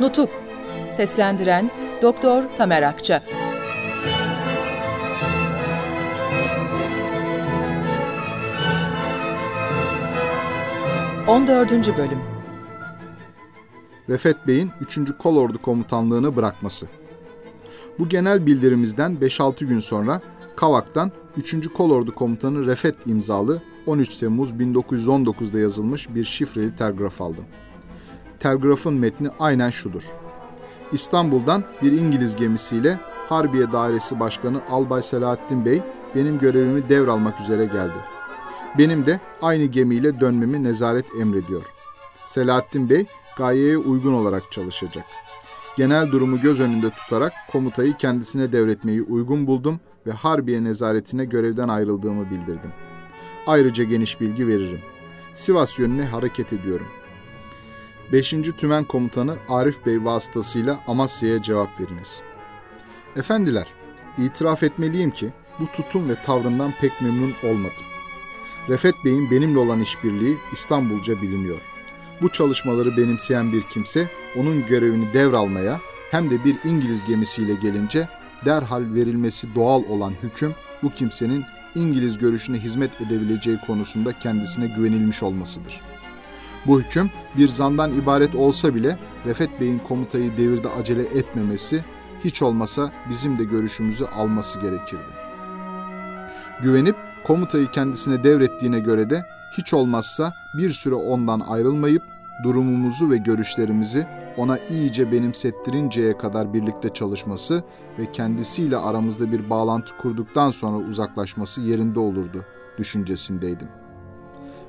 Nutuk Seslendiren Doktor Tamer Akça 14. Bölüm Refet Bey'in 3. Kolordu Komutanlığını bırakması Bu genel bildirimizden 5-6 gün sonra Kavak'tan 3. Kolordu Komutanı Refet imzalı 13 Temmuz 1919'da yazılmış bir şifreli telgraf aldım. Telgrafın metni aynen şudur. İstanbul'dan bir İngiliz gemisiyle Harbiye Dairesi Başkanı Albay Selahattin Bey benim görevimi devralmak üzere geldi. Benim de aynı gemiyle dönmemi nezaret emrediyor. Selahattin Bey gayeye uygun olarak çalışacak. Genel durumu göz önünde tutarak komutayı kendisine devretmeyi uygun buldum ve Harbiye nezaretine görevden ayrıldığımı bildirdim. Ayrıca geniş bilgi veririm. Sivas yönüne hareket ediyorum. 5. Tümen Komutanı Arif Bey vasıtasıyla Amasya'ya cevap veriniz. Efendiler, itiraf etmeliyim ki bu tutum ve tavrından pek memnun olmadım. Refet Bey'in benimle olan işbirliği İstanbulca biliniyor. Bu çalışmaları benimseyen bir kimse onun görevini devralmaya hem de bir İngiliz gemisiyle gelince derhal verilmesi doğal olan hüküm bu kimsenin İngiliz görüşüne hizmet edebileceği konusunda kendisine güvenilmiş olmasıdır. Bu hüküm bir zandan ibaret olsa bile Refet Bey'in komutayı devirde acele etmemesi, hiç olmasa bizim de görüşümüzü alması gerekirdi. Güvenip komutayı kendisine devrettiğine göre de hiç olmazsa bir süre ondan ayrılmayıp durumumuzu ve görüşlerimizi ona iyice benimsettirinceye kadar birlikte çalışması ve kendisiyle aramızda bir bağlantı kurduktan sonra uzaklaşması yerinde olurdu düşüncesindeydim.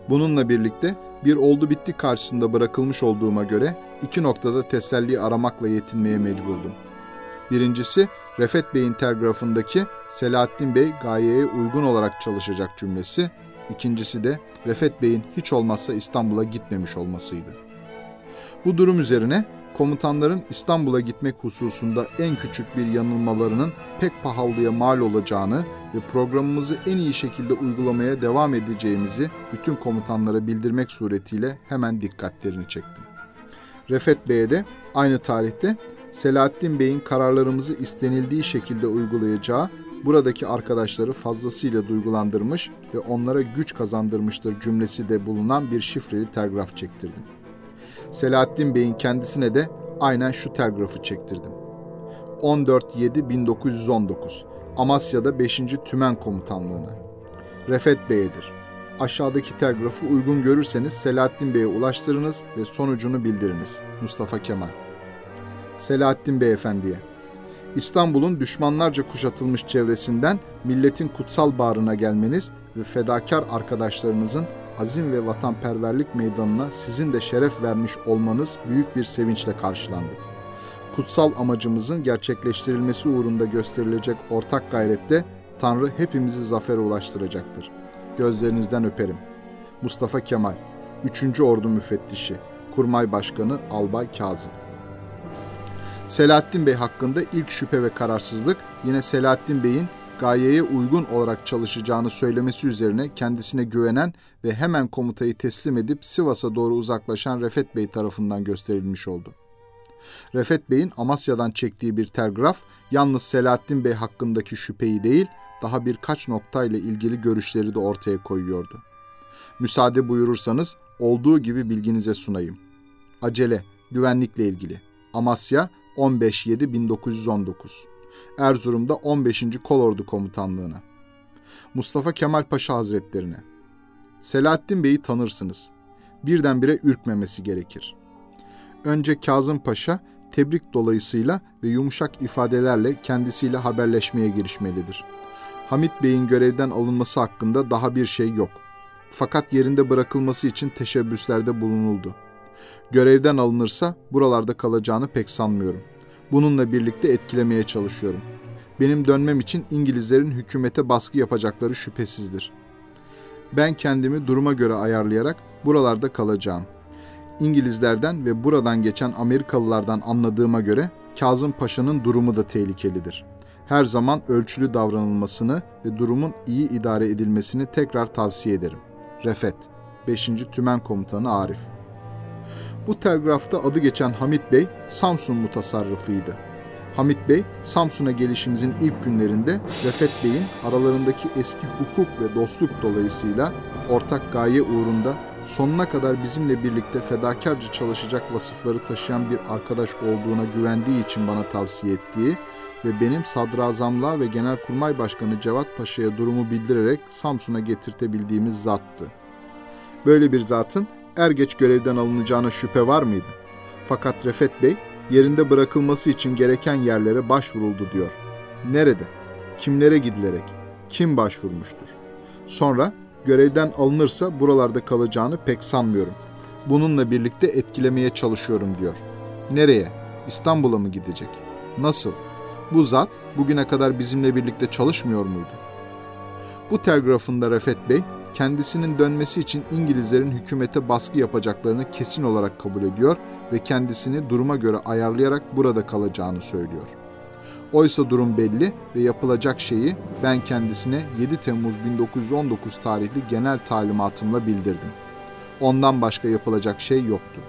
Bununla birlikte bir oldu bitti karşısında bırakılmış olduğuma göre iki noktada teselli aramakla yetinmeye mecburdum. Birincisi Refet Bey'in telgrafındaki Selahattin Bey gayeye uygun olarak çalışacak cümlesi, ikincisi de Refet Bey'in hiç olmazsa İstanbul'a gitmemiş olmasıydı. Bu durum üzerine komutanların İstanbul'a gitmek hususunda en küçük bir yanılmalarının pek pahalıya mal olacağını ve programımızı en iyi şekilde uygulamaya devam edeceğimizi bütün komutanlara bildirmek suretiyle hemen dikkatlerini çektim. Refet Bey'e de aynı tarihte Selahattin Bey'in kararlarımızı istenildiği şekilde uygulayacağı buradaki arkadaşları fazlasıyla duygulandırmış ve onlara güç kazandırmıştır cümlesi de bulunan bir şifreli telgraf çektirdim. Selahattin Bey'in kendisine de aynen şu telgrafı çektirdim. 14.7.1919 Amasya'da 5. Tümen Komutanlığı'na. Refet Bey'edir. Aşağıdaki telgrafı uygun görürseniz Selahattin Bey'e ulaştırınız ve sonucunu bildiriniz. Mustafa Kemal. Selahattin Beyefendi'ye. İstanbul'un düşmanlarca kuşatılmış çevresinden milletin kutsal bağrına gelmeniz ve fedakar arkadaşlarınızın azim ve vatanperverlik meydanına sizin de şeref vermiş olmanız büyük bir sevinçle karşılandı. Kutsal amacımızın gerçekleştirilmesi uğrunda gösterilecek ortak gayrette Tanrı hepimizi zafere ulaştıracaktır. Gözlerinizden öperim. Mustafa Kemal, 3. Ordu Müfettişi, Kurmay Başkanı Albay Kazım. Selahattin Bey hakkında ilk şüphe ve kararsızlık yine Selahattin Bey'in gayeye uygun olarak çalışacağını söylemesi üzerine kendisine güvenen ve hemen komutayı teslim edip Sivas'a doğru uzaklaşan Refet Bey tarafından gösterilmiş oldu. Refet Bey'in Amasya'dan çektiği bir telgraf yalnız Selahattin Bey hakkındaki şüpheyi değil, daha birkaç noktayla ilgili görüşleri de ortaya koyuyordu. Müsaade buyurursanız olduğu gibi bilginize sunayım. Acele, güvenlikle ilgili. Amasya 15.7.1919 Erzurum'da 15. Kolordu Komutanlığı'na. Mustafa Kemal Paşa Hazretlerine. Selahattin Bey'i tanırsınız. Birdenbire ürkmemesi gerekir. Önce Kazım Paşa tebrik dolayısıyla ve yumuşak ifadelerle kendisiyle haberleşmeye girişmelidir. Hamit Bey'in görevden alınması hakkında daha bir şey yok. Fakat yerinde bırakılması için teşebbüslerde bulunuldu. Görevden alınırsa buralarda kalacağını pek sanmıyorum. Bununla birlikte etkilemeye çalışıyorum. Benim dönmem için İngilizlerin hükümete baskı yapacakları şüphesizdir. Ben kendimi duruma göre ayarlayarak buralarda kalacağım. İngilizlerden ve buradan geçen Amerikalılardan anladığıma göre Kazım Paşa'nın durumu da tehlikelidir. Her zaman ölçülü davranılmasını ve durumun iyi idare edilmesini tekrar tavsiye ederim. Refet 5. Tümen Komutanı Arif Bu telgrafta adı geçen Hamit Bey Samsun mutasarrıfıydı. Hamit Bey, Samsun'a gelişimizin ilk günlerinde Refet Bey'in aralarındaki eski hukuk ve dostluk dolayısıyla ortak gaye uğrunda sonuna kadar bizimle birlikte fedakarca çalışacak vasıfları taşıyan bir arkadaş olduğuna güvendiği için bana tavsiye ettiği ve benim sadrazamlığa ve genelkurmay başkanı Cevat Paşa'ya durumu bildirerek Samsun'a getirtebildiğimiz zattı. Böyle bir zatın er geç görevden alınacağına şüphe var mıydı? Fakat Refet Bey yerinde bırakılması için gereken yerlere başvuruldu diyor. Nerede? Kimlere gidilerek? Kim başvurmuştur? Sonra görevden alınırsa buralarda kalacağını pek sanmıyorum. Bununla birlikte etkilemeye çalışıyorum diyor. Nereye? İstanbul'a mı gidecek? Nasıl? Bu zat bugüne kadar bizimle birlikte çalışmıyor muydu? Bu telgrafında Refet Bey, kendisinin dönmesi için İngilizlerin hükümete baskı yapacaklarını kesin olarak kabul ediyor ve kendisini duruma göre ayarlayarak burada kalacağını söylüyor. Oysa durum belli ve yapılacak şeyi ben kendisine 7 Temmuz 1919 tarihli genel talimatımla bildirdim. Ondan başka yapılacak şey yoktu.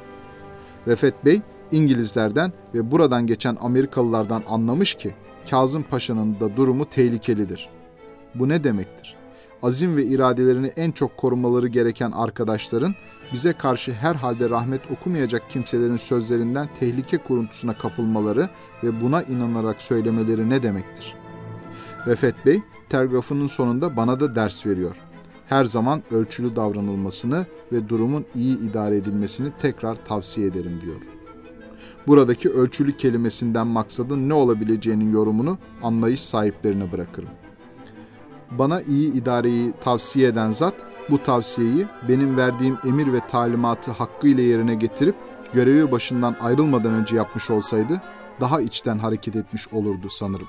Refet Bey İngilizlerden ve buradan geçen Amerikalılardan anlamış ki Kazım Paşa'nın da durumu tehlikelidir. Bu ne demektir? Azim ve iradelerini en çok korumaları gereken arkadaşların bize karşı herhalde rahmet okumayacak kimselerin sözlerinden tehlike kuruntusuna kapılmaları ve buna inanarak söylemeleri ne demektir? Refet Bey, telgrafının sonunda bana da ders veriyor. Her zaman ölçülü davranılmasını ve durumun iyi idare edilmesini tekrar tavsiye ederim diyor. Buradaki ölçülü kelimesinden maksadın ne olabileceğinin yorumunu anlayış sahiplerine bırakırım. Bana iyi idareyi tavsiye eden zat bu tavsiyeyi benim verdiğim emir ve talimatı hakkıyla yerine getirip görevi başından ayrılmadan önce yapmış olsaydı daha içten hareket etmiş olurdu sanırım.